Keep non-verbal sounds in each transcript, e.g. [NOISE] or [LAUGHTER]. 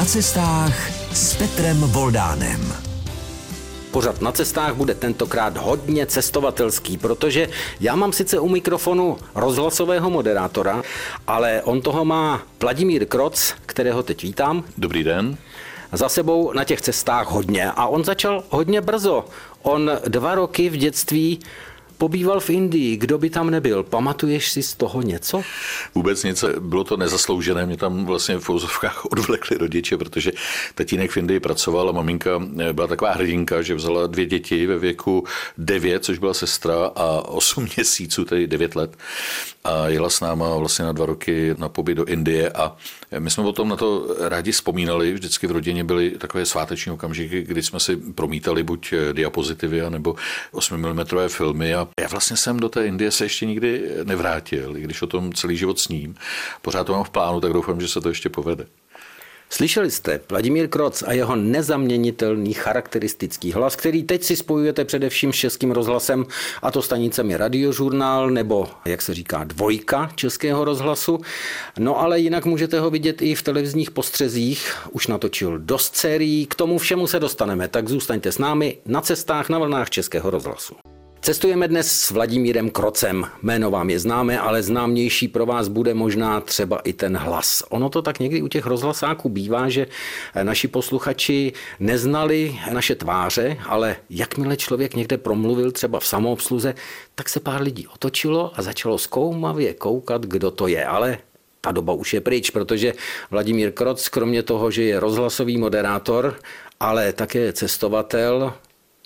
Na cestách s Petrem Voldánem. Pořad na cestách bude tentokrát hodně cestovatelský, protože já mám sice u mikrofonu rozhlasového moderátora, ale on toho má Vladimír Kroc, kterého teď vítám. Dobrý den. Za sebou na těch cestách hodně a on začal hodně brzo. On dva roky v dětství pobýval v Indii, kdo by tam nebyl? Pamatuješ si z toho něco? Vůbec něco, bylo to nezasloužené, mě tam vlastně v fouzovkách [LAUGHS] odvlekli rodiče, protože tatínek v Indii pracoval a maminka byla taková hrdinka, že vzala dvě děti ve věku 9, což byla sestra, a 8 [LAUGHS] měsíců, tedy 9 let a jela s náma vlastně na dva roky na pobyt do Indie a my jsme potom na to rádi vzpomínali, vždycky v rodině byly takové sváteční okamžiky, kdy jsme si promítali buď diapozitivy, nebo 8 mm filmy a já vlastně jsem do té Indie se ještě nikdy nevrátil, i když o tom celý život sním. Pořád to mám v plánu, tak doufám, že se to ještě povede. Slyšeli jste Vladimír Kroc a jeho nezaměnitelný charakteristický hlas, který teď si spojujete především s českým rozhlasem, a to stanicemi Radiožurnál nebo, jak se říká, dvojka českého rozhlasu. No ale jinak můžete ho vidět i v televizních postřezích. Už natočil dost sérií, k tomu všemu se dostaneme, tak zůstaňte s námi na cestách na vlnách českého rozhlasu. Cestujeme dnes s Vladimírem Krocem. Jméno vám je známé, ale známější pro vás bude možná třeba i ten hlas. Ono to tak někdy u těch rozhlasáků bývá, že naši posluchači neznali naše tváře, ale jakmile člověk někde promluvil třeba v samoobsluze, tak se pár lidí otočilo a začalo zkoumavě koukat, kdo to je. Ale ta doba už je pryč, protože Vladimír Kroc, kromě toho, že je rozhlasový moderátor, ale také cestovatel,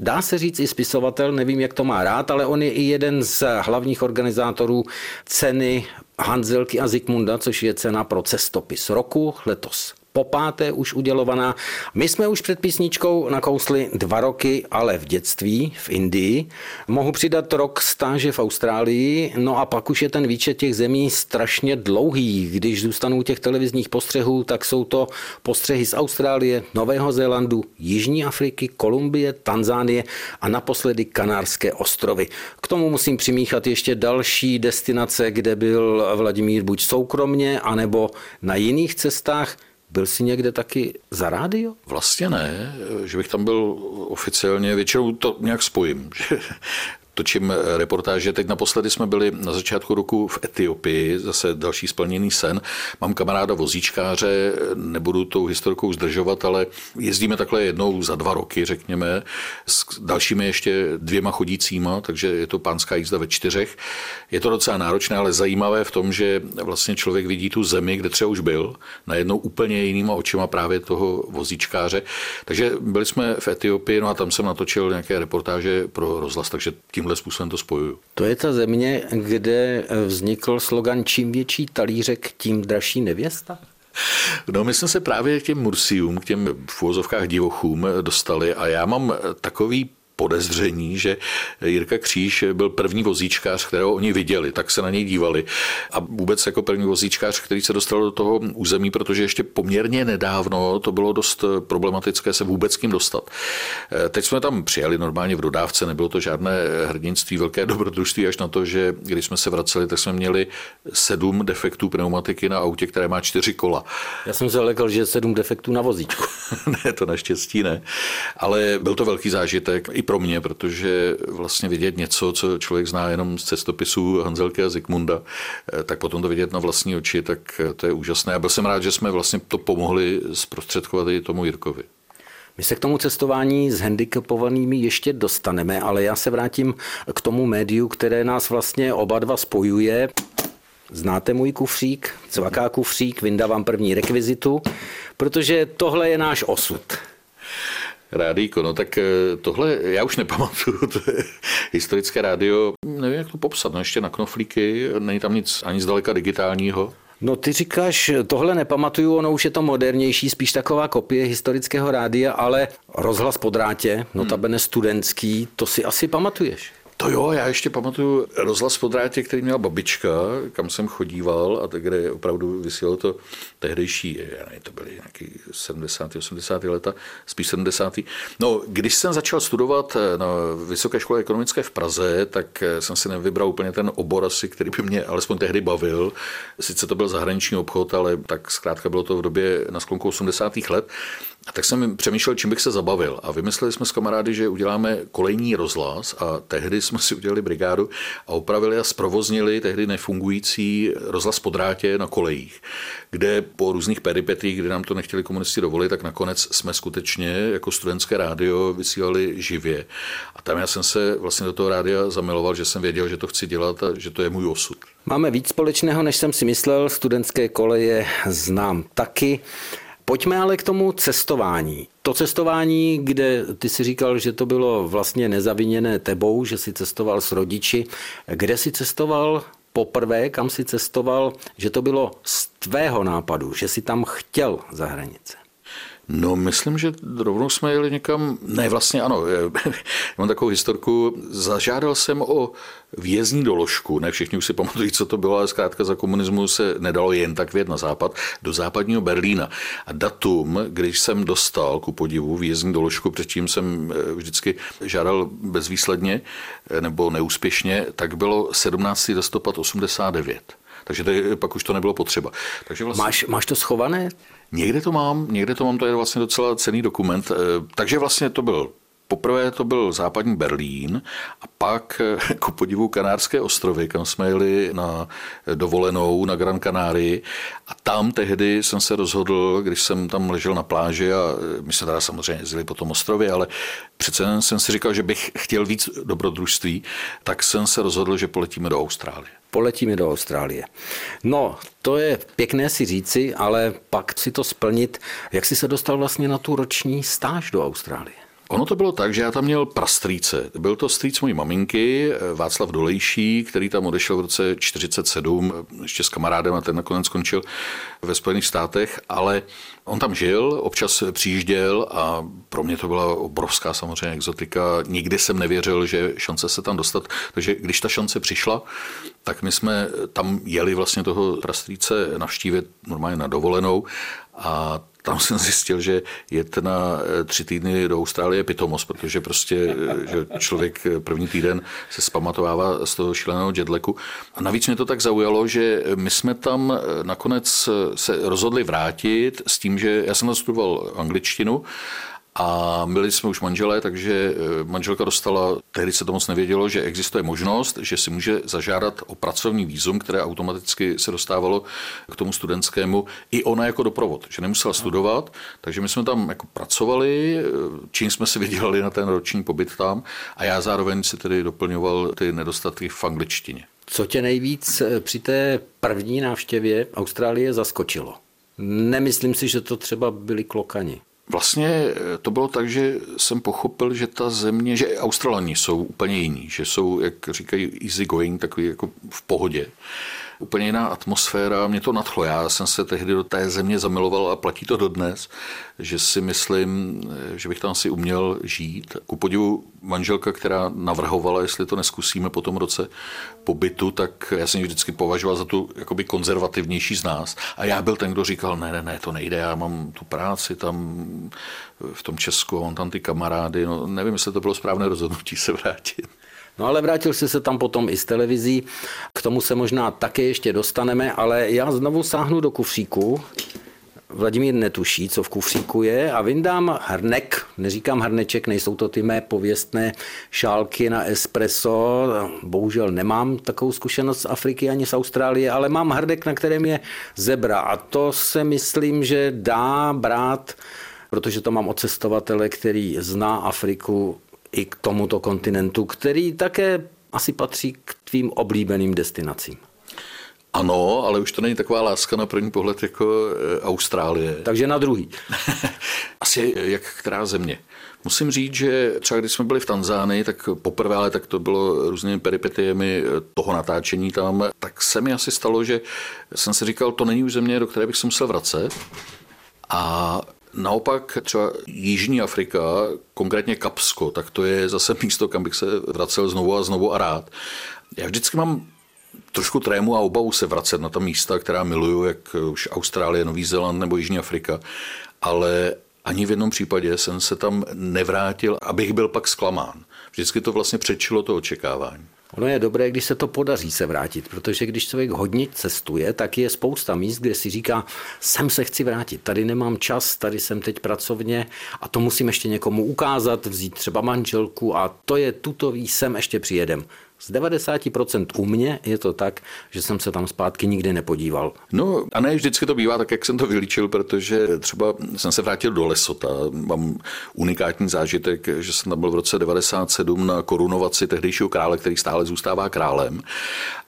Dá se říct i spisovatel, nevím, jak to má rád, ale on je i jeden z hlavních organizátorů ceny Hanzelky a Zikmunda, což je cena pro cestopis roku letos po páté už udělovaná. My jsme už před písničkou nakousli dva roky, ale v dětství, v Indii. Mohu přidat rok stáže v Austrálii, no a pak už je ten výčet těch zemí strašně dlouhý. Když zůstanou těch televizních postřehů, tak jsou to postřehy z Austrálie, Nového Zélandu, Jižní Afriky, Kolumbie, Tanzánie a naposledy Kanárské ostrovy. K tomu musím přimíchat ještě další destinace, kde byl Vladimír buď soukromně, anebo na jiných cestách. Byl jsi někde taky za rádio? Vlastně ne, že bych tam byl oficiálně, většinou to nějak spojím. [LAUGHS] točím reportáže. Teď naposledy jsme byli na začátku roku v Etiopii, zase další splněný sen. Mám kamaráda vozíčkáře, nebudu tou historkou zdržovat, ale jezdíme takhle jednou za dva roky, řekněme, s dalšími ještě dvěma chodícíma, takže je to pánská jízda ve čtyřech. Je to docela náročné, ale zajímavé v tom, že vlastně člověk vidí tu zemi, kde třeba už byl, najednou úplně jinýma očima právě toho vozíčkáře. Takže byli jsme v Etiopii, no a tam jsem natočil nějaké reportáže pro rozhlas, takže tím tímhle způsobem to spojuju. To je ta země, kde vznikl slogan čím větší talířek, tím dražší nevěsta? No, my jsme se právě k těm Mursium, k těm v úvozovkách divochům dostali a já mám takový podezření, že Jirka Kříž byl první vozíčkář, kterého oni viděli, tak se na něj dívali. A vůbec jako první vozíčkář, který se dostal do toho území, protože ještě poměrně nedávno to bylo dost problematické se vůbec k ním dostat. Eh, teď jsme tam přijeli normálně v dodávce, nebylo to žádné hrdinství, velké dobrodružství, až na to, že když jsme se vraceli, tak jsme měli sedm defektů pneumatiky na autě, které má čtyři kola. Já jsem se lekl, že sedm defektů na vozíčku. [LAUGHS] ne, to naštěstí ne. Ale byl to velký zážitek. I pro mě, protože vlastně vidět něco, co člověk zná jenom z cestopisů Hanzelky a Zikmunda, eh, tak potom to vidět na vlastní oči, tak eh, to je úžasné. A byl jsem rád, že jsme vlastně to pomohli zprostředkovat i tomu Jirkovi. My se k tomu cestování s handicapovanými ještě dostaneme, ale já se vrátím k tomu médiu, které nás vlastně oba dva spojuje. Znáte můj kufřík, cvaká kufřík, vyndávám první rekvizitu, protože tohle je náš osud. Rádíko, no tak eh, tohle já už nepamatuju, [LAUGHS] to je historické rádio, nevím, jak to popsat, no ještě na knoflíky, není tam nic ani zdaleka digitálního. No ty říkáš, tohle nepamatuju, ono už je to modernější, spíš taková kopie historického rádia, ale rozhlas po drátě, notabene studentský, to si asi pamatuješ To jo, já ještě pamatuju rozhlas po drátě, který měla babička, kam jsem chodíval a kde opravdu vysílalo to tehdejší, já nevím, to byly nějaký 70. 80. leta, spíš 70. No, když jsem začal studovat na Vysoké škole ekonomické v Praze, tak jsem si nevybral úplně ten obor asi, který by mě alespoň tehdy bavil. Sice to byl zahraniční obchod, ale tak zkrátka bylo to v době na sklonku 80. let. A tak jsem přemýšlel, čím bych se zabavil. A vymysleli jsme s kamarády, že uděláme kolejní rozhlas a tehdy jsme si udělali brigádu a opravili a zprovoznili tehdy nefungující rozhlas po drátě na kolejích, kde po různých peripetích, kdy nám to nechtěli komunisti dovolit, tak nakonec jsme skutečně jako studentské rádio vysílali živě. A tam já jsem se vlastně do toho rádia zamiloval, že jsem věděl, že to chci dělat a že to je můj osud. Máme víc společného, než jsem si myslel. Studentské koleje znám taky. Pojďme ale k tomu cestování. To cestování, kde ty si říkal, že to bylo vlastně nezaviněné tebou, že si cestoval s rodiči. Kde si cestoval poprvé, kam si cestoval, že to bylo z tvého nápadu, že si tam chtěl za hranice? No, myslím, že rovnou jsme jeli někam, ne vlastně ano, [LAUGHS] mám takovou historku, zažádal jsem o vězní doložku, ne všichni už si pamatují, co to bylo, ale zkrátka za komunismu se nedalo jen tak vět na západ, do západního Berlína. A datum, když jsem dostal ku podivu vězní doložku, předtím jsem eh, vždycky žádal bezvýsledně eh, nebo neúspěšně, tak bylo 17. listopad 89. Takže tady, pak už to nebylo potřeba. Takže vlastně... máš, máš to schované? Někde to mám, někde to mám, to je vlastně docela cený dokument. Eh, takže vlastně to byl Poprvé to byl západní Berlín a pak eh, [LAUGHS] ku podivu Kanárské ostrovy, kam jsme jeli na dovolenou na Gran Canarii a tam tehdy jsem se rozhodl, když jsem tam ležel na pláži a eh, my jsme teda samozřejmě jezdili po tom ostrově, ale přece jsem si říkal, že bych chtěl víc dobrodružství, tak jsem se rozhodl, že poletíme do Austrálie poletíme do Austrálie. No, to je pěkné si říci, ale pak si to splnit. Jak jsi se dostal vlastně na tu roční stáž do Austrálie? Ono to bylo tak, že já tam měl prastrýce. Byl to strýc mojí maminky, Václav Dolejší, který tam odešel v roce 47, ještě s kamarádem a ten nakonec skončil ve Spojených státech, ale on tam žil, občas přijížděl a pro mě to byla obrovská samozřejmě exotika. Nikdy jsem nevěřil, že šance se tam dostat. Takže když ta šance přišla, tak my jsme tam jeli vlastně toho prastrýce navštívit normálně na dovolenou a tam jsem zjistil, že jet na eh, tři týdny do Austrálie je pitomost, protože prostě eh, že člověk eh, první týden se zpamatovává z toho šíleného jetlagu. A navíc mě to tak zaujalo, že my jsme tam nakonec se rozhodli vrátit s tím, že já jsem nastudoval angličtinu a byli jsme už manželé, takže eh, manželka dostala, tehdy se to moc nevědělo, že existuje možnost, že si může zažádat o pracovní výzum, které automaticky se dostávalo k tomu studentskému, i ona jako doprovod, že nemusela studovat, takže my jsme tam jako pracovali, eh, čím jsme si vydělali na ten roční pobyt tam a já zároveň si tedy doplňoval ty nedostatky v angličtině. Co tě nejvíc eh, při té první návštěvě Austrálie zaskočilo? Nemyslím si, že to třeba byli klokani. Vlastně eh, to bylo tak, že jsem pochopil, že ta země, že Australani jsou úplně jiní, že jsou, jak říkají, easy going, takový jako v pohodě úplně jiná atmosféra, mě to nadchlo. Já jsem se tehdy do té země zamiloval a platí to dodnes, že si myslím, že bych tam asi uměl žít. Ku podivu manželka, která navrhovala, jestli to neskusíme po tom roce pobytu, tak já jsem ji vždycky považoval za tu jakoby konzervativnější z nás. A já byl ten, kdo říkal, ne, ne, ne, to nejde, já mám tu práci tam v tom Česku, on tam ty kamarády, no nevím, jestli to bylo správné rozhodnutí se vrátit. No ale vrátil jsi se tam potom i z televizí, k tomu se možná také ještě dostaneme, ale já znovu sáhnu do kufříku. Vladimír netuší, co v kufříku je a vyndám hrnek, neříkám hrneček, nejsou to ty mé pověstné šálky na espresso, bohužel nemám takovou zkušenost z Afriky ani z Austrálie, ale mám hrnek, na kterém je zebra. A to se myslím, že dá brát protože to mám od cestovatele, který zná Afriku i k tomuto kontinentu, který také asi patří k tvým oblíbeným destinacím. Ano, ale už to není taková láska na první pohled jako e, Austrálie. Takže na druhý. [LAUGHS] Asi jak která země. Musím říct, že třeba když jsme byli v Tanzánii, tak poprvé, ale tak to bylo různými peripetiemi toho natáčení tam, tak se mi asi stalo, že jsem si říkal, to není už země, do které bych se musel vracet. A naopak třeba Jižní Afrika, konkrétně Kapsko, tak to je zase [LAUGHS] místo, kam bych se vracel znovu a znovu a rád. Já vždycky mám trošku trému a obavu se vracet na ta místa, která miluju, jak už Austrálie, Nový Zéland nebo Jižní Afrika, ale ani v jednom případě jsem se tam nevrátil, abych byl pak zklamán. Vždycky to vlastně předčilo to očekávání. Ono je dobré, když se to podaří se vrátit, protože když člověk hodně cestuje, tak je spousta míst, kde si říká, sem se chci vrátit, tady nemám čas, tady jsem teď pracovně a to musím ještě někomu ukázat, vzít třeba manželku a to je tutový, sem ještě přijedem. Z 90% u mě je to tak, že jsem se tam zpátky nikdy nepodíval. No a ne vždycky to bývá tak, jak jsem to vylíčil, protože třeba jsem se vrátil do Lesota. Mám unikátní zážitek, že jsem tam byl v roce 97 na korunovaci tehdejšího krále, který stále zůstává králem.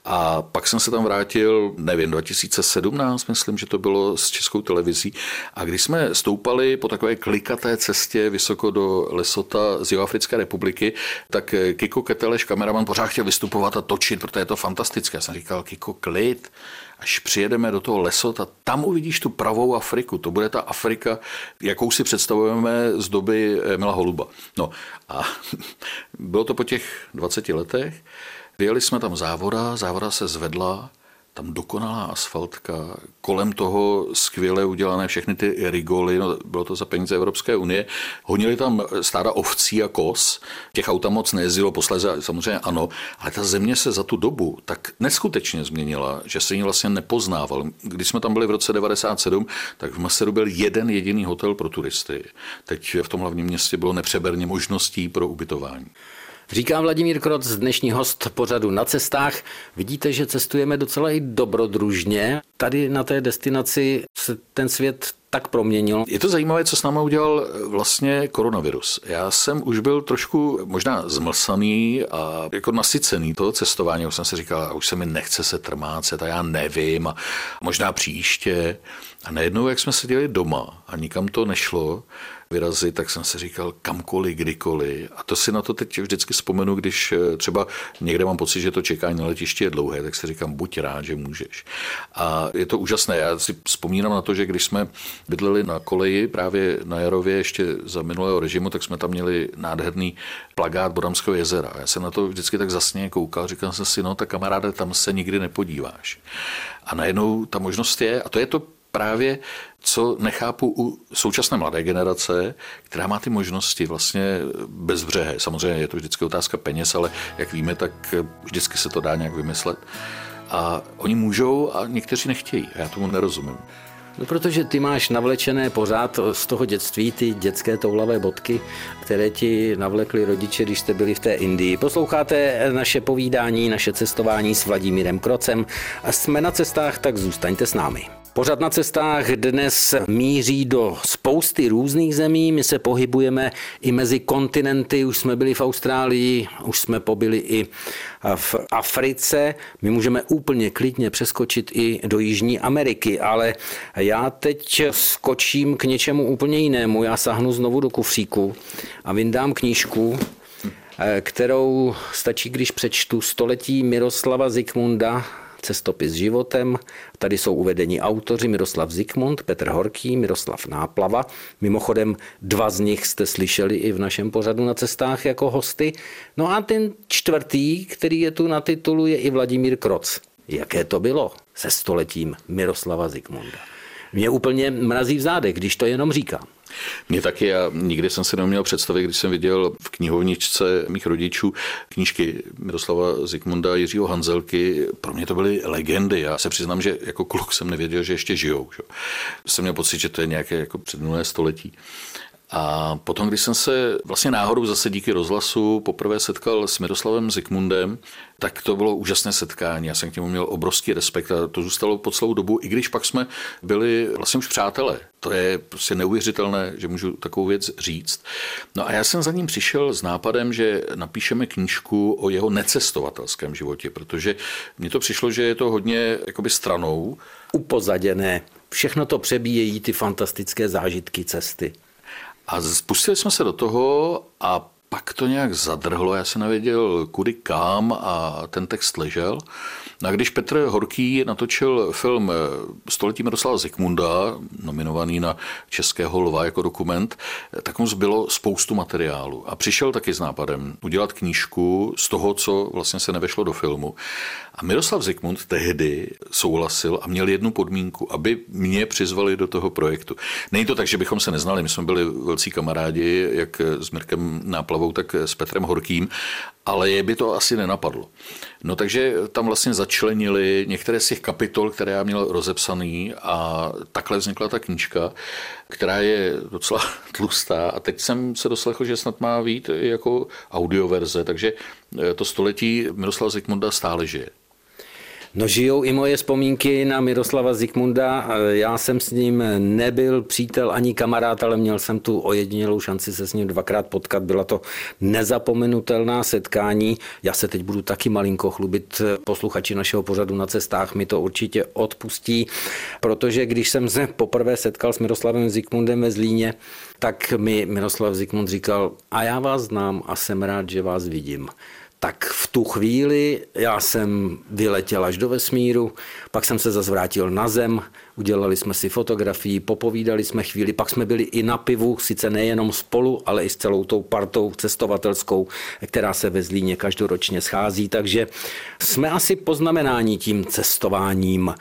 A pak jsem se tam vrátil, nevím, 2017, myslím, že to bylo s českou televizí. A když jsme stoupali po takové klikaté cestě vysoko do Lesota z Jihoafrické republiky, tak Kiko Keteleš, kameraman, pořád chtěl vystupovat a točit, protože je to fantastické. Já jsem říkal, Kiko, klid, až přijedeme do toho Lesota, tam uvidíš tu pravou Afriku. To bude ta Afrika, jakou si představujeme z doby Mila Holuba. No a [LAUGHS] bylo to po těch 20 letech. Vyjeli jsme tam závora, závora se zvedla, tam dokonalá asfaltka, kolem toho skvěle udělané všechny ty rigoly, no, bylo to za peníze Evropské unie. Honili tam stáda ovcí a kos, těch auta moc nejezdilo, posléze samozřejmě ano, ale ta země se za tu dobu tak neskutečně změnila, že se ji vlastně nepoznával. Když jsme tam byli v roce 97, tak v Maseru byl jeden jediný hotel pro turisty. Teď v tom hlavním městě bylo nepřeberně možností pro ubytování. Říká Vladimír Kroc, dnešní host pořadu na cestách. Vidíte, že cestujeme docela i dobrodružně. Tady na té destinaci se ten svět tak proměnil. Je to zajímavé, co s náma udělal vlastně koronavirus. Já jsem už byl trošku možná zmlsaný a jako nasycený toho cestování. Už jsem si říkal, už se mi nechce se trmácet a já nevím a možná příště. A najednou, jak jsme seděli doma a nikam to nešlo, vyrazit, tak jsem si říkal kamkoliv, kdykoliv. A to si na to teď vždycky vzpomenu, když eh, třeba někde mám pocit, že to čekání na letišti je dlouhé, tak si říkám, buď rád, že můžeš. A je to úžasné. Já si vzpomínám na to, že když jsme bydleli na koleji právě na Jarově ještě za minulého režimu, tak jsme tam měli nádherný plagát Bodamského jezera. Já jsem na to vždycky tak zasně koukal, říkal jsem si, no tak kamaráde, tam se nikdy nepodíváš. A najednou ta možnost je, a to je to právě, co nechápu u současné mladé generace, která má ty možnosti vlastně bezbřehé. Samozřejmě je to vždycky otázka peněz, ale jak víme, tak vždycky se to dá nějak vymyslet. A oni můžou a někteří nechtějí. A já tomu nerozumím. No, protože ty máš navlečené pořád z toho dětství ty dětské toulavé bodky, které ti navlekli rodiče, když jste byli v té Indii. Posloucháte naše povídání, naše cestování s Vladimírem Krocem a jsme na cestách, tak zůstaňte s námi. Pořad na cestách dnes míří do spousty různých zemí. My se pohybujeme i mezi kontinenty. Už jsme byli v Austrálii, už jsme pobyli i v Africe. My můžeme úplně klidně přeskočit i do Jižní Ameriky, ale já teď skočím k něčemu úplně jinému. Já sahnu znovu do kufříku a vyndám knížku, kterou stačí, když přečtu století Miroslava Zikmunda Cestopis životem. Tady jsou uvedeni autoři Miroslav Zikmund, Petr Horký, Miroslav Náplava. Mimochodem dva z nich jste slyšeli i v našem pořadu na cestách jako hosty. No a ten čtvrtý, který je tu na titulu, je i Vladimír Kroc. Jaké to bylo se stoletím Miroslava Zikmunda? Mě úplně mrazí v zádech, když to jenom říkám. Mě taky, já nikdy jsem si neuměl představit, když jsem viděl v knihovničce mých rodičů knížky Miroslava Zikmunda a Jiřího Hanzelky, pro mě to byly legendy. Já se přiznám, že jako kluk jsem nevěděl, že ještě žijou. Že? Jsem měl pocit, že to je nějaké jako předminulé století. A potom, když jsem se vlastně náhodou zase díky rozhlasu poprvé setkal s Miroslavem Zikmundem, tak to bylo úžasné setkání. Já jsem k němu měl obrovský respekt a to zůstalo po celou dobu, i když pak jsme byli vlastně už přátelé. To je prostě neuvěřitelné, že můžu takovou věc říct. No a já jsem za ním přišel s nápadem, že napíšeme knížku o jeho necestovatelském životě, protože mně to přišlo, že je to hodně jakoby stranou. Upozaděné. Všechno to přebíjejí ty fantastické zážitky cesty. A spustili jsme se do toho a pak to nějak zadrhlo, já jsem nevěděl kudy kam a ten text ležel. A když Petr Horký natočil film Století Miroslava Zikmunda, nominovaný na Českého lva jako dokument, tak mu zbylo spoustu materiálu. A přišel taky s nápadem udělat knížku z toho, co vlastně se nevešlo do filmu. A Miroslav Zikmund tehdy souhlasil a měl jednu podmínku, aby mě přizvali do toho projektu. Není to tak, že bychom se neznali, my jsme byli velcí kamarádi, jak s Mirkem Náplavou, tak s Petrem Horkým, ale je by to asi nenapadlo. No takže tam vlastně začlenili některé z těch kapitol, které já měl rozepsaný a takhle vznikla ta knížka, která je docela [LAUGHS] tlustá a teď jsem se doslechl, že snad má být jako audioverze, takže to století Miroslava Zikmunda stále žije. No žijou i moje vzpomínky na Miroslava Zikmunda. Já jsem s ním nebyl přítel ani kamarád, ale měl jsem tu ojedinělou šanci se s ním dvakrát potkat. Byla to nezapomenutelná setkání. Já se teď budu taky malinko chlubit. Posluchači našeho pořadu na cestách mi to určitě odpustí, protože když jsem se poprvé setkal s Miroslavem Zikmundem ve Zlíně, tak mi Miroslav Zikmund říkal, a já vás znám a jsem rád, že vás vidím tak v tu chvíli já jsem vyletěl až do vesmíru, pak jsem se zase vrátil na zem, udělali jsme si fotografii, popovídali jsme chvíli, pak jsme byli i na pivu, sice nejenom spolu, ale i s celou tou partou cestovatelskou, která se ve Zlíně každoročně schází, takže jsme asi poznamenáni tím cestováním.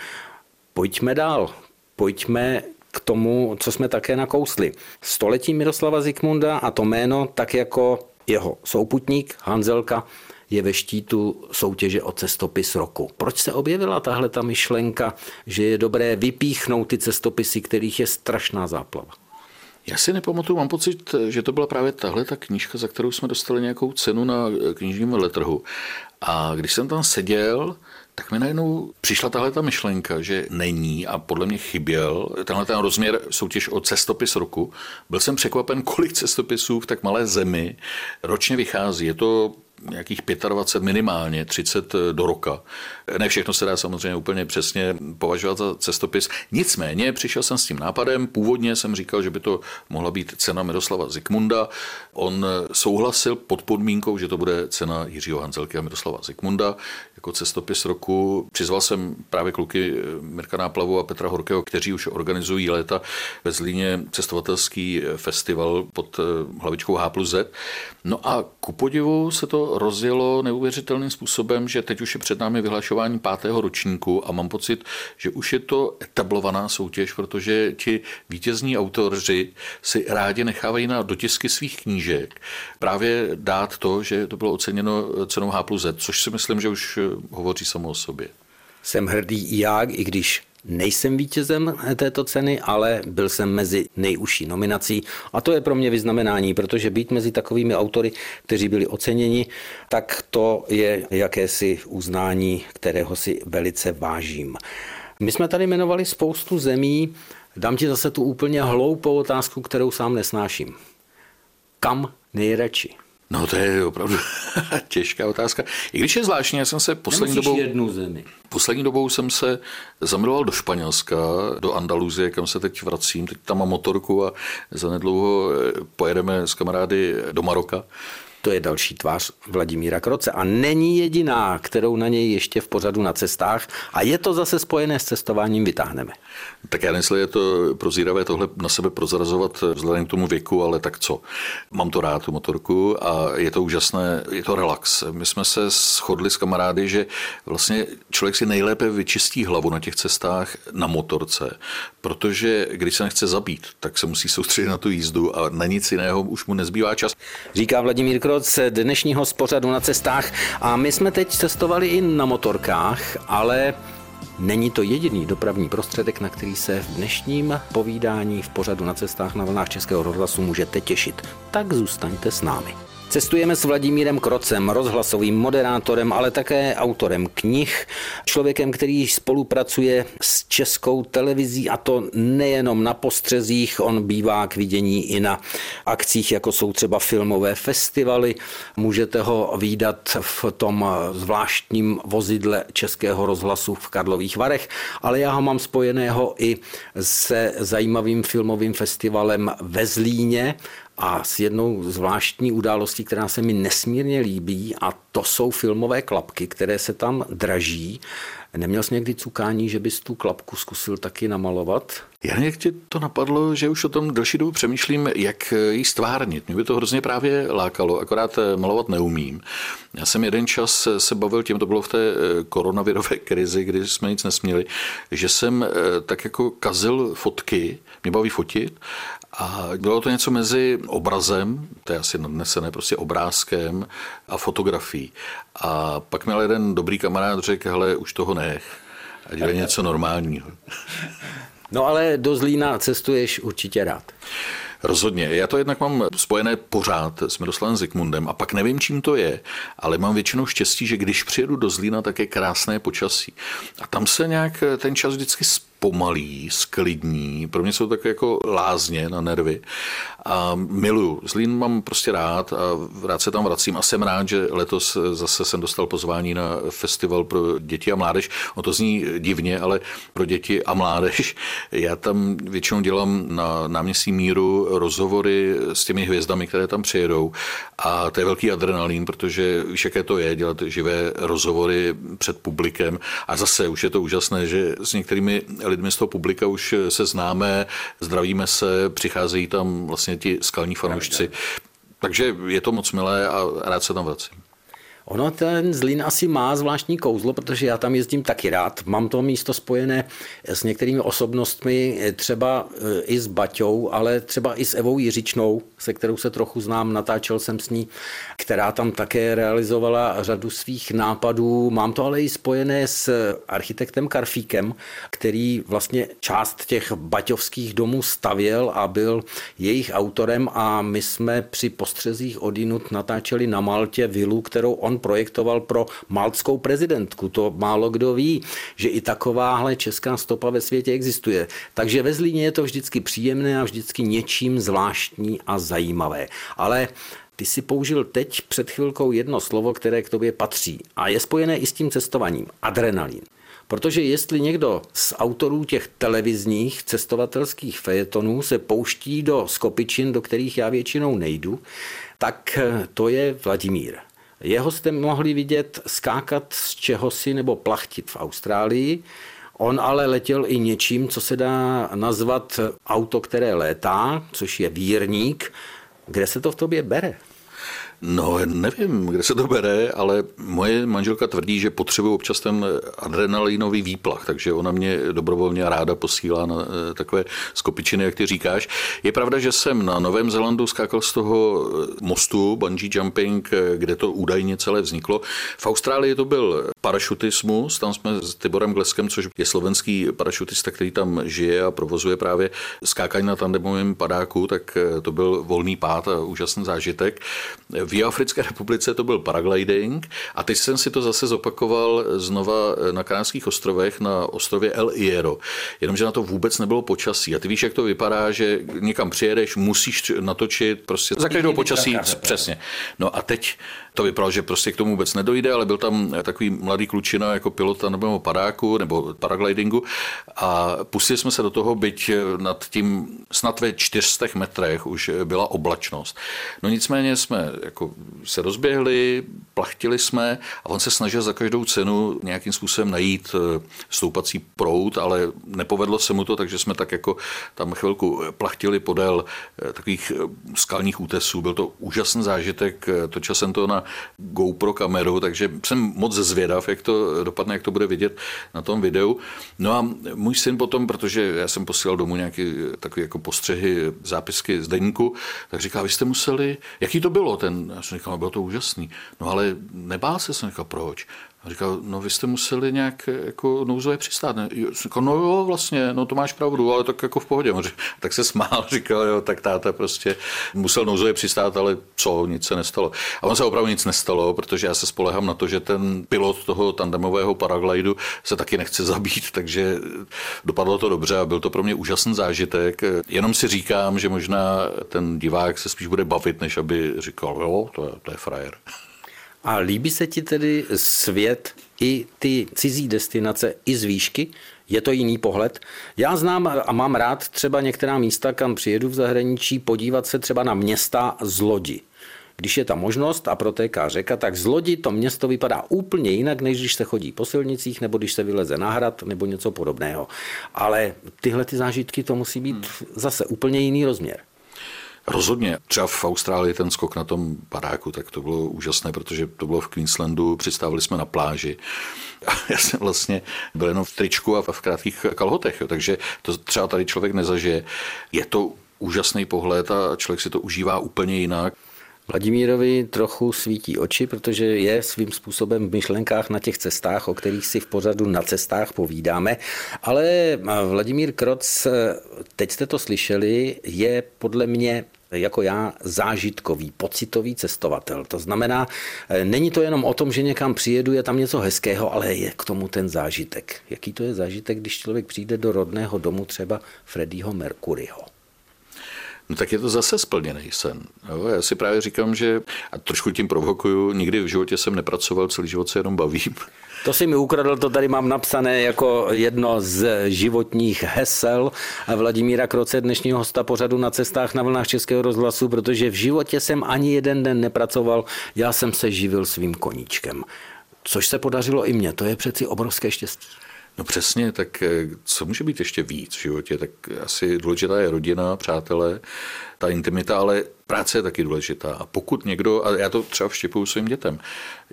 Pojďme dál, pojďme k tomu, co jsme také nakousli. Století Miroslava Zikmunda a to jméno tak jako jeho souputník Hanzelka je ve štítu soutěže o cestopis roku. Proč se objevila tahle ta myšlenka, že je dobré vypíchnout ty cestopisy, kterých je strašná záplava? Já si nepamatuju, mám pocit, že to byla právě tahle ta knížka, za kterou jsme dostali nějakou cenu na knižním letrhu. A když jsem tam seděl, tak mi najednou přišla tahle ta myšlenka, že není a podle mě chyběl tenhle ten rozměr soutěž o cestopis roku. Byl jsem překvapen, kolik cestopisů v tak malé zemi ročně vychází. Je to nějakých 25 minimálně, 30 do roka. Ne všechno se dá samozřejmě úplně přesně považovat za cestopis. Nicméně přišel jsem s tím nápadem. Původně jsem říkal, že by to mohla být cena Miroslava Zikmunda. On souhlasil pod podmínkou, že to bude cena Jiřího Hanzelky a Miroslava Zikmunda jako cestopis roku. Přizval jsem právě kluky Mirka Náplavu a Petra Horkého, kteří už organizují léta ve Zlíně cestovatelský festival pod hlavičkou H plus Z. No a ku podivu se to rozjelo neuvěřitelným způsobem, že teď už je před námi vyhlašování pátého ročníku a mám pocit, že už je to etablovaná soutěž, protože ti vítězní autoři si rádi nechávají na dotisky svých knížek právě dát to, že to bylo oceněno cenou H Z, což si myslím, že už hovoří samo o sobě. Jsem hrdý i já, i když Nejsem vítězem této ceny, ale byl jsem mezi nejužší nominací a to je pro mě vyznamenání, protože být mezi takovými autory, kteří byli oceněni, tak to je jakési uznání, kterého si velice vážím. My jsme tady jmenovali spoustu zemí, dám ti zase tu úplně hloupou otázku, kterou sám nesnáším. Kam nejradši? No to je opravdu [LAUGHS] těžká otázka. I když je zvláštní, já jsem se poslední dobou... jednu zemi. Poslední dobou jsem se zamiloval do Španělska, do Andaluzie, kam se teď vracím. Teď tam mám motorku a zanedlouho eh, pojedeme s kamarády do Maroka. To je další tvář Vladimíra Kroce a není jediná, kterou na něj ještě v pořadu na cestách a je to zase spojené s cestováním vytáhneme. Tak já nesli je to prozíravé tohle na sebe prozrazovat vzhledem k tomu věku, ale tak co. Mám to rád, tu motorku a je to úžasné, je to relax. My jsme se shodli s kamarády, že vlastně člověk si nejlépe vyčistí hlavu na těch cestách na motorce, protože když se nechce zabít, tak se musí soustředit na tu jízdu a na nic jiného už mu nezbývá čas. Říká Vladimír Kroc dnešního spořadu na cestách a my jsme teď cestovali i na motorkách, ale Není to jediný dopravní prostředek, na který se v dnešním povídání v pořadu na cestách na vlnách Českého rozhlasu můžete těšit. Tak zůstaňte s námi. Cestujeme s Vladimírem Krocem, rozhlasovým moderátorem, ale také autorem knih, člověkem, který spolupracuje s českou televizí a to nejenom na postřezích, on bývá k vidění i na akcích, jako jsou třeba filmové festivaly. Můžete ho výdat v tom zvláštním vozidle Českého rozhlasu v Karlových Varech, ale já ho mám spojeného i se zajímavým filmovým festivalem ve Zlíně a s jednou zvláštní událostí, která se mi nesmírně líbí a to jsou filmové klapky, které se tam draží. Neměl jsi někdy cukání, že bys tu klapku zkusil taky namalovat? Já jak ti to napadlo, že už o tom delší dobu přemýšlím, jak ji stvárnit. Mě by to hrozně právě lákalo, akorát eh, malovat neumím. Já jsem jeden čas se bavil tím, to bylo v té eh, koronavirové krizi, kdy jsme nic nesměli, že jsem eh, tak jako kazil fotky, mě baví fotit a bylo to něco mezi obrazem, to je asi nadnesené, prostě obrázkem a fotografií. A pak měl jeden dobrý kamarád řekl, hele, už toho nech a dělej [LAUGHS] něco normálního. No ale do Zlína cestuješ určitě rád. Rozhodně. Já to jednak mám spojené pořád s Miroslavem Zikmundem a pak nevím, čím to je, ale mám většinou štěstí, že když přijedu do Zlína, tak je krásné počasí. A tam se nějak ten čas vždycky pomalý, sklidní, pro mě jsou takové jako lázně na nervy a miluju. Zlín mám prostě rád a rád se tam vracím a jsem rád, že letos zase jsem dostal pozvání na festival pro děti a mládež. O to zní divně, ale pro děti a mládež. Já tam většinou dělám na náměstí míru rozhovory s těmi hvězdami, které tam přijedou a to je velký adrenalín, protože víš, jaké to je dělat živé rozhovory před publikem a zase už je to úžasné, že s některými lidmi z toho publika už se známe, zdravíme se, přicházejí tam vlastně ti skalní fanoušci. Takže je to moc milé a rád se tam vracím. Ono ten Zlín asi má zvláštní kouzlo, protože já tam jezdím taky rád. Mám to místo spojené s některými osobnostmi, třeba e, i s Baťou, ale třeba i s Evou Jiřičnou, se kterou se trochu znám, natáčel jsem s ní, která tam také realizovala řadu svých nápadů. Mám to ale i spojené s architektem Karfíkem, který vlastně část těch baťovských domů stavěl a byl jejich autorem a my jsme při postřezích odinut natáčeli na Maltě vilu, kterou on projektoval pro maltskou prezidentku. To málo kdo ví, že i takováhle česká stopa ve světě existuje. Takže ve Zlíně je to vždycky příjemné a vždycky něčím zvláštní a zajímavé. Ale ty si použil teď před chvilkou jedno slovo, které k tobě patří a je spojené i s tím cestovaním. Adrenalin. Protože jestli někdo z autorů těch televizních cestovatelských fejetonů se pouští do skopičin, do kterých já většinou nejdu, tak to je Vladimír. Jeho jste mohli vidět skákat z čehosi nebo plachtit v Austrálii. On ale letěl i něčím, co se dá nazvat auto, které létá, což je vírník. Kde se to v tobě bere? No, nevím, kde se to bere, ale moje manželka tvrdí, že potřebuje občas ten adrenalinový výplach, takže ona mě dobrovolně ráda posílá na eh, takové skopičiny, jak ty říkáš. Je pravda, že jsem na Novém Zelandu skákal z toho eh, mostu bungee jumping, eh, kde to údajně celé vzniklo. V Austrálii to byl parašutismus, tam jsme s Tiborem Gleskem, což je slovenský parašutista, který tam žije a provozuje právě skákání na tandemovém padáku, tak to byl volný pád a úžasný zážitek. V Jihoafrické republice to byl paragliding a teď jsem si to zase zopakoval znova na Kanárských ostrovech na ostrově El Hierro, jenomže na to vůbec nebylo počasí. A ty víš, jak to vypadá, že někam přijedeš, musíš natočit prostě za každou počasí, přesně. No a teď to vypadalo, že prostě k tomu vůbec nedojde, ale byl tam takový mladý klučina jako pilota nebo padáku nebo paraglidingu a pustili jsme se do toho, byť nad tím snad ve 400 metrech už byla oblačnost. No nicméně jsme jako se rozběhli, plachtili jsme a on se snažil za každou cenu nějakým způsobem najít eh, stoupací prout, ale nepovedlo se mu to, takže jsme tak jako tam chvilku plachtili podél eh, takových eh, skalních útesů. Byl to úžasný zážitek, točil jsem to na GoPro kameru, takže jsem moc zvědav, jak to dopadne, jak to bude vidět na tom videu. No a můj syn potom, protože já jsem posílal domů nějaké takové jako postřehy, zápisky z deníku, tak říká, vy jste museli, jaký to bylo ten, já jsem říkal, no, bylo to úžasný. No ale nebál se, jsem říkal, proč? A říkal, no vy jste museli nějak jako nouzové přistát. Říkal, no jo, vlastně, no to máš pravdu, ale tak jako v pohodě. [LAUGHS] Tak se smál, [LAUGHS] říkal, jo, tak táta prostě musel nouzové přistát, ale co, nic se nestalo. A on se opravdu nic nestalo, protože já se spolehám na to, že ten pilot toho tandemového paraglidu se taky nechce zabít, takže dopadlo to dobře a byl to pro mě úžasný zážitek. Jenom si říkám, že možná ten divák se spíš bude bavit, než aby říkal, jo, to je, to je frajer. [LAUGHS] A líbí se ti tedy svět i ty cizí destinace i z výšky? Je to jiný pohled. Já znám a mám rád třeba některá místa, kam přijedu v zahraničí, podívat se třeba na města z lodi. Když je ta možnost a protéká řeka, tak z lodi to město vypadá úplně jinak, než když se chodí po silnicích, nebo když se vyleze na hrad, nebo něco podobného. Ale tyhle ty zážitky, to musí být hmm. zase úplně jiný rozměr. Rozhodně. Třeba v Austrálii ten skok na tom baráku, tak to bylo úžasné, protože to bylo v Queenslandu, přistávali jsme na pláži. A [LAUGHS] já jsem vlastně byl jenom v tričku a v krátkých kalhotech, takže to třeba tady člověk nezažije. Je to úžasný pohled a člověk si to užívá úplně jinak. Vladimírovi trochu svítí oči, protože je svým způsobem v myšlenkách na těch cestách, o kterých si v pořadu na cestách povídáme. Ale Vladimír Kroc, teď jste to slyšeli, je podle mě jako já zážitkový, pocitový cestovatel. To znamená, není to jenom o tom, že někam přijedu, je tam něco hezkého, ale je k tomu ten zážitek. Jaký to je zážitek, když člověk přijde do rodného domu třeba Freddieho Mercuryho? No tak je to zase splněný sen. Jo? Já si právě říkám, že, a trošku tím provokuju, nikdy v životě jsem nepracoval, celý život se jenom bavím. [LAUGHS] To si mi ukradl, to tady mám napsané jako jedno z životních hesel Vladimíra Kroce, dnešního hosta pořadu na cestách na vlnách Českého rozhlasu, protože v životě jsem ani jeden den nepracoval, já jsem se živil svým koníčkem. Což se podařilo i mně, to je přeci obrovské štěstí. No přesně, tak eh, co může být ještě víc v životě? Tak asi důležitá je rodina, přátelé, ta intimita, ale práce je taky důležitá. A pokud někdo, a já to třeba vštěpuju svým dětem,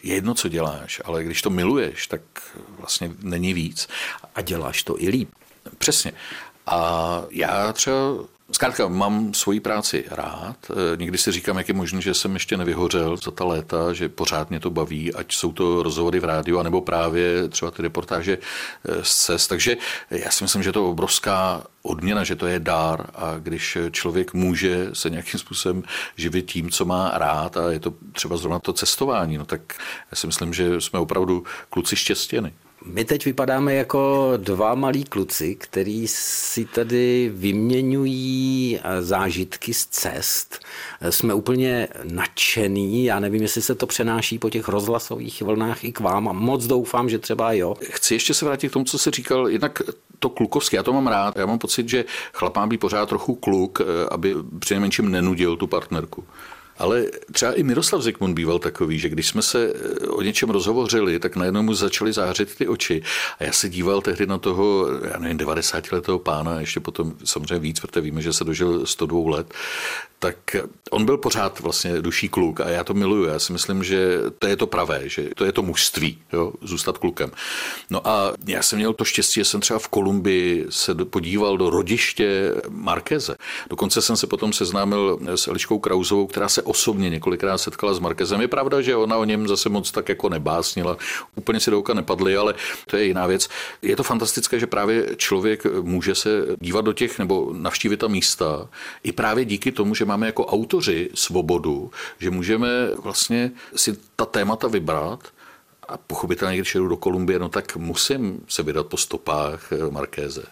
je jedno, co děláš, ale když to miluješ, tak vlastně není víc. A děláš to i líp. Přesně. A já třeba Zkrátka, mám svoji práci rád. E, někdy si říkám, jak je možné, že jsem ještě nevyhořel za ta léta, že pořád mě to baví, ať jsou to rozhovory v rádiu, anebo právě třeba ty reportáže e, z cest. Takže já si myslím, že to je obrovská odměna, že to je dár a když člověk může se nějakým způsobem živit tím, co má rád a je to třeba zrovna to cestování, no tak já si myslím, že jsme opravdu kluci štěstěny. My teď vypadáme jako dva malí kluci, který si tady vyměňují eh, zážitky z cest. Jsme úplně nadšený, já nevím, jestli se to přenáší po těch rozhlasových vlnách i k vám a moc doufám, že třeba jo. Chci ještě se vrátit k tomu, co jsi říkal, jednak to klukovské, já to mám rád. Já mám pocit, že chlap má být pořád trochu kluk, eh, aby přinejmenším nenudil tu partnerku. Ale třeba i Miroslav Zikmund býval takový, že když jsme se eh, o něčem rozhovořili, tak najednou mu začaly zářit ty oči. A já se díval tehdy na toho, já nevím, 90 letého pána, ještě potom samozřejmě víc, protože víme, že se dožil 102 let, tak on byl pořád vlastně duší kluk a já to miluju. Já si myslím, že to je to pravé, že to je to mužství, jo, zůstat klukem. No a já jsem měl to štěstí, že jsem třeba v Kolumbii se podíval do rodiště Markeze. Dokonce jsem se potom seznámil s Eliškou Krauzovou, která se osobně několikrát setkala s Markezem. Je pravda, že ona o něm zase moc tak jako nebásnila, úplně si do oka nepadly, ale to je jiná věc. Je to fantastické, že právě člověk může se dívat do těch nebo navštívit ta místa i právě díky tomu, že máme jako autoři svobodu, že můžeme vlastně si ta témata vybrat a pochopitelně, když jedu do Kolumbie, no tak musím se vydat po stopách Markéze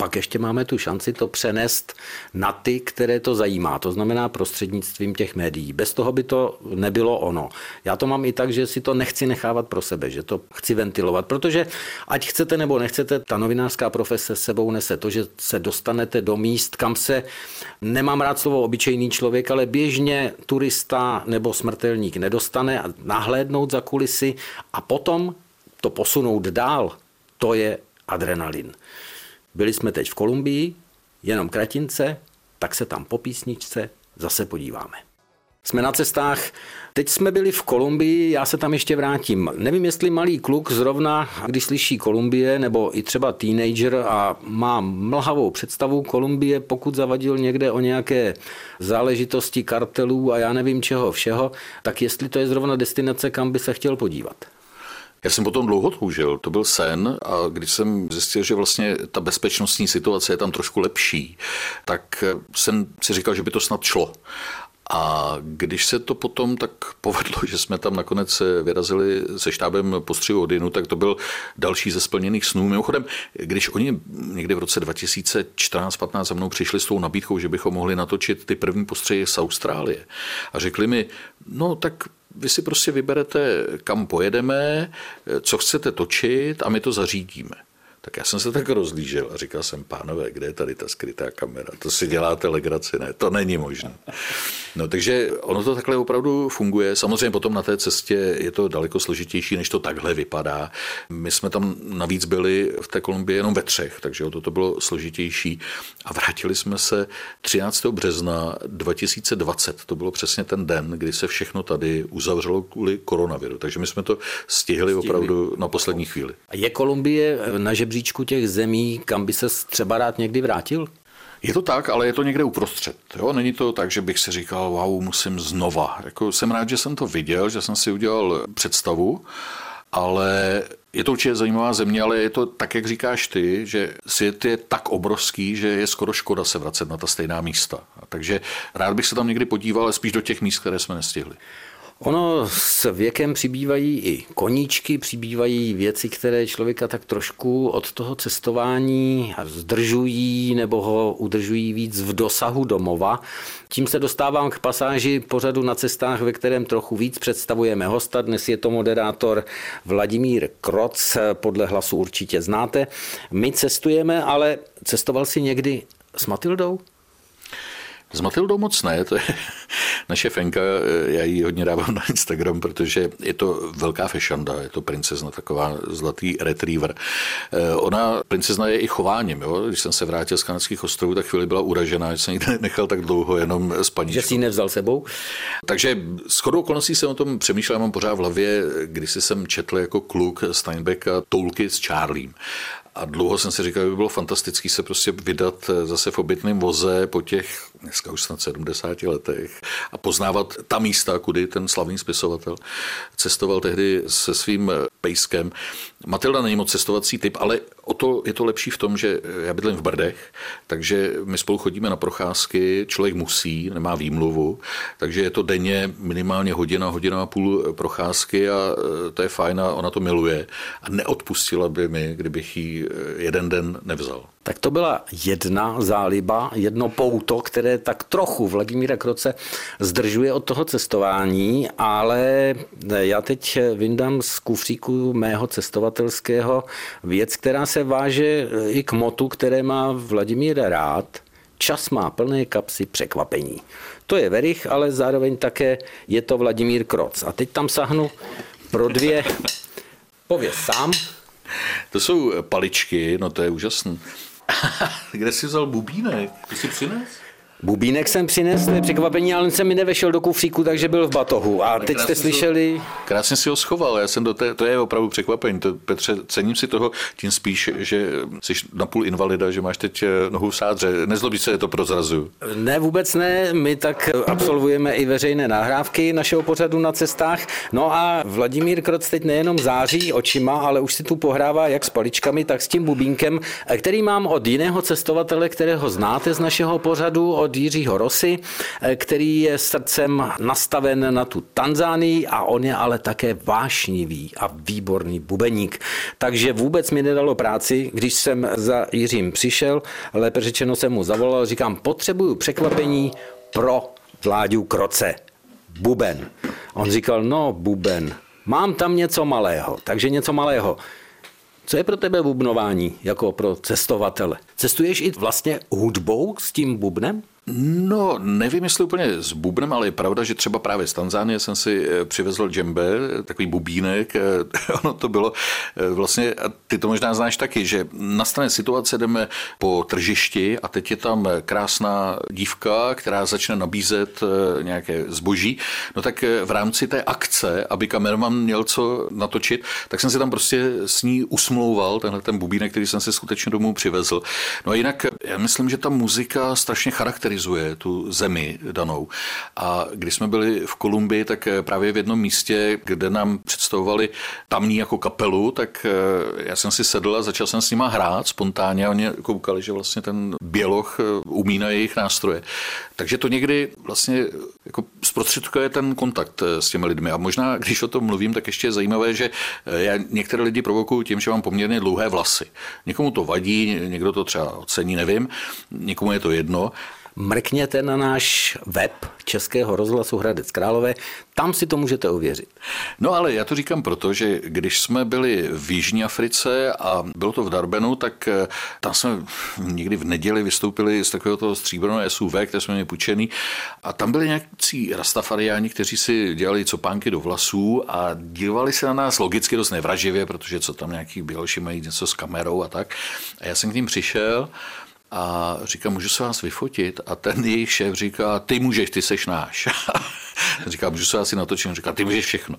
pak ještě máme tu šanci to přenést na ty, které to zajímá, to znamená prostřednictvím těch médií. Bez toho by to nebylo ono. Já to mám i tak, že si to nechci nechávat pro sebe, že to chci ventilovat, protože ať chcete nebo nechcete, ta novinářská profese sebou nese to, že se dostanete do míst, kam se, nemám rád slovo obyčejný člověk, ale běžně turista nebo smrtelník nedostane a nahlédnout za kulisy a potom to posunout dál, to je adrenalin. Byli jsme teď v Kolumbii, jenom kratince, tak se tam po písničce zase podíváme. Jsme na cestách. Teď jsme byli v Kolumbii, já se tam ještě vrátím. Nevím, jestli malý kluk zrovna, když slyší Kolumbie, nebo i třeba teenager a má mlhavou představu Kolumbie, pokud zavadil někde o nějaké záležitosti kartelů a já nevím čeho všeho, tak jestli to je zrovna destinace, kam by se chtěl podívat. Já jsem potom dlouho toužil, to byl sen a když jsem zjistil, že vlastně ta bezpečnostní situace je tam trošku lepší, tak jsem si říkal, že by to snad šlo. A když se to potom tak povedlo, [LAUGHS] že jsme tam nakonec vyrazili se štábem postřihu Odinu, tak to byl další ze splněných snů. Mimochodem, když oni někdy v roce 2014-15 za mnou přišli s tou nabídkou, že bychom mohli natočit ty první postřehy z Austrálie a řekli mi, no tak vy si prostě vyberete, kam pojedeme, co chcete točit a my to zařídíme. Tak já jsem se tak rozlížel a říkal jsem, pánové, kde je tady ta skrytá kamera? To si děláte legraci, ne? To není možné. No takže ono to takhle opravdu funguje. Samozřejmě potom na té cestě je to daleko složitější, než to takhle vypadá. My jsme tam navíc byli v té Kolumbii jenom ve třech, takže o to, to bylo složitější. A vrátili jsme se 13. března 2020. To bylo přesně ten den, kdy se všechno tady uzavřelo kvůli koronaviru. Takže my jsme to stihli, stihli. opravdu na poslední chvíli. A je Kolumbie na žebříčku těch zemí, kam by se třeba rád někdy vrátil? Je to tak, ale je to někde uprostřed. Jo? Není to tak, že bych si říkal, wow, musím znova. Jako jsem rád, že jsem to viděl, že jsem si udělal představu, ale je to určitě zajímavá země, ale je to tak, jak říkáš ty, že svět je tak obrovský, že je skoro škoda se vracet na ta stejná místa. Takže rád bych se tam někdy podíval, ale spíš do těch míst, které jsme nestihli. Ono s věkem přibývají i koníčky, přibývají věci, které člověka tak trošku od toho cestování zdržují nebo ho udržují víc v dosahu domova. Tím se dostávám k pasáži pořadu na cestách, ve kterém trochu víc představujeme hosta. Dnes je to moderátor Vladimír Kroc, podle hlasu určitě znáte. My cestujeme, ale cestoval si někdy s Matildou? S Matildou moc ne, to je [LAUGHS] naše Fenka, já ji hodně dávám na Instagram, protože je to velká fešanda, je to princezna, taková zlatý retriever. Eh, ona, princezna je i chováním, jo? když jsem se vrátil z kanadských ostrovů, tak chvíli byla uražená, že jsem ji nechal tak dlouho jenom s paní. Že si ji nevzal sebou? Takže s chodou okolností jsem o tom přemýšlel, mám pořád v hlavě, když jsem četl jako kluk Steinbecka Toulky s Charliem. A dlouho jsem si říkal, že by bylo fantastické se prostě vydat eh, zase v obytném voze po těch dneska už snad 70 letech a poznávat ta místa, kudy ten slavný spisovatel cestoval tehdy se svým pejskem. Matilda není moc cestovací typ, ale o to je to lepší v tom, že já bydlím v Brdech, takže my spolu chodíme na procházky, člověk musí, nemá výmluvu, takže je to denně minimálně hodina, hodina a půl procházky a eh, to je fajn a ona to miluje a neodpustila by mi, kdybych ji eh, jeden den nevzal. Tak to byla jedna záliba, jedno pouto, které tak trochu Vladimíra Kroce zdržuje od toho cestování, ale já teď vyndám z kufříku mého cestovatelského věc, která se váže i k motu, které má Vladimír rád. Čas má plné kapsy překvapení. To je Verich, ale zároveň také je to Vladimír Kroc. A teď tam sahnu pro dvě. Pověz sám. To jsou paličky, no to je úžasné. [LAUGHS] Kde jsi vzal bubínek? Ty jsi přines? Bubínek jsem přinesl, je překvapení, ale jsem mi nevešel do kufříku, takže byl v batohu. A teď jste slyšeli... Krásně si ho schoval, já jsem do té, to je opravdu překvapení. To, Petře, cením si toho tím spíš, že jsi napůl invalida, že máš teď eh, nohu v sádře. Nezlobí se, je to prozrazu. Ne, vůbec ne. My tak absolvujeme i veřejné nahrávky našeho pořadu na cestách. No a Vladimír Kroc teď nejenom září očima, ale už si tu pohrává jak s paličkami, tak s tím bubínkem, eh, který mám od jiného cestovatele, kterého znáte z našeho pořadu, od od Jiřího Rosy, eh, který je srdcem nastaven na tu Tanzánii a on je ale také vášnivý a výborný bubeník. Takže vůbec mi nedalo práci, když jsem za Jiřím přišel, lépe řečeno jsem mu zavolal, říkám, potřebuju překvapení pro Vláďu Kroce. Buben. On říkal, no buben, mám tam něco malého, takže něco malého. Co je pro tebe bubnování jako pro cestovatele? Cestuješ i vlastně hudbou s tím bubnem? No, nevím, jestli úplně s bubnem, ale je pravda, že třeba právě z Tanzánie jsem si eh, přivezl džembe, takový bubínek. Eh, [LAUGHS] ono to bylo eh, vlastně, a ty to možná znáš taky, že nastane situace, jdeme po tržišti a teď je tam krásná dívka, která začne nabízet nějaké zboží. No tak v rámci té akce, aby kameraman měl co natočit, tak jsem si tam prostě s ní usmlouval tenhle ten bubínek, který jsem si skutečně domů přivezl. No a jinak já myslím, že ta muzika strašně charakterizuje charakterizuje tu zemi danou. A když jsme byli v Kolumbii, tak eh, právě v jednom místě, kde nám představovali tamní jako kapelu, tak eh, já jsem si sedl a začal jsem s nima hrát spontánně a oni koukali, že vlastně ten běloch eh, umí na jejich nástroje. Takže to někdy vlastně jako zprostředkuje ten kontakt s těmi lidmi. A možná, když o tom mluvím, tak ještě je zajímavé, že já některé lidi provokuju tím, že mám poměrně dlouhé vlasy. Někomu to vadí, někdo to třeba ocení, nevím, někomu je to jedno, mrkněte na náš web Českého rozhlasu Hradec Králové, tam si to můžete ověřit. No ale já to říkám proto, že když jsme byli v Jižní Africe a bylo to v Darbenu, tak eh, tam jsme někdy v neděli vystoupili z takového toho stříbrného SUV, které jsme měli půjčený a tam byli nějakí rastafariáni, kteří si dělali copánky do vlasů a dívali se na nás logicky dost nevraživě, protože co tam nějaký běloši mají něco s kamerou a tak. A já jsem k ním přišel a říká, můžu se vás vyfotit? A ten jejich šéf říká, ty můžeš, ty seš náš. [LAUGHS] říká, můžu se asi natočit? Říká, ty můžeš všechno.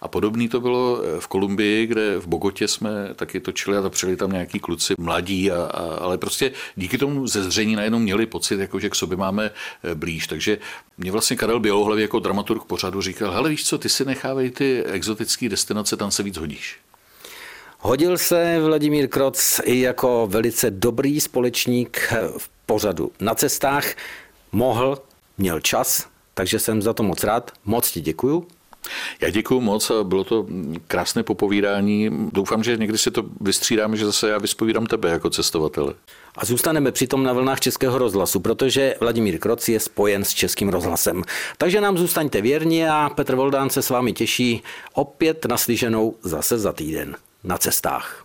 A podobný to bylo v Kolumbii, kde v Bogotě jsme taky točili a přijeli tam nějaký kluci mladí, a, a, ale prostě díky tomu ze zření najednou měli pocit, jako, že k sobě máme eh, blíž. Takže mě vlastně Karel Bělohlavý jako dramaturg pořadu říkal, hele víš co, ty si nechávej ty exotické destinace, tam se víc hodíš. Hodil se Vladimír Kroc i jako velice dobrý společník v pořadu na cestách. Mohl, měl čas, takže jsem za to moc rád. Moc ti děkuju. Já děkuji moc bylo to krásné popovídání. Doufám, že někdy si to vystřídáme, že zase já vyspovídám tebe jako cestovatele. A zůstaneme přitom na vlnách Českého rozhlasu, protože Vladimír Kroc je spojen s Českým rozhlasem. Takže nám zůstaňte věrni a Petr Voldán se s vámi těší opět naslyšenou zase za týden na cestách.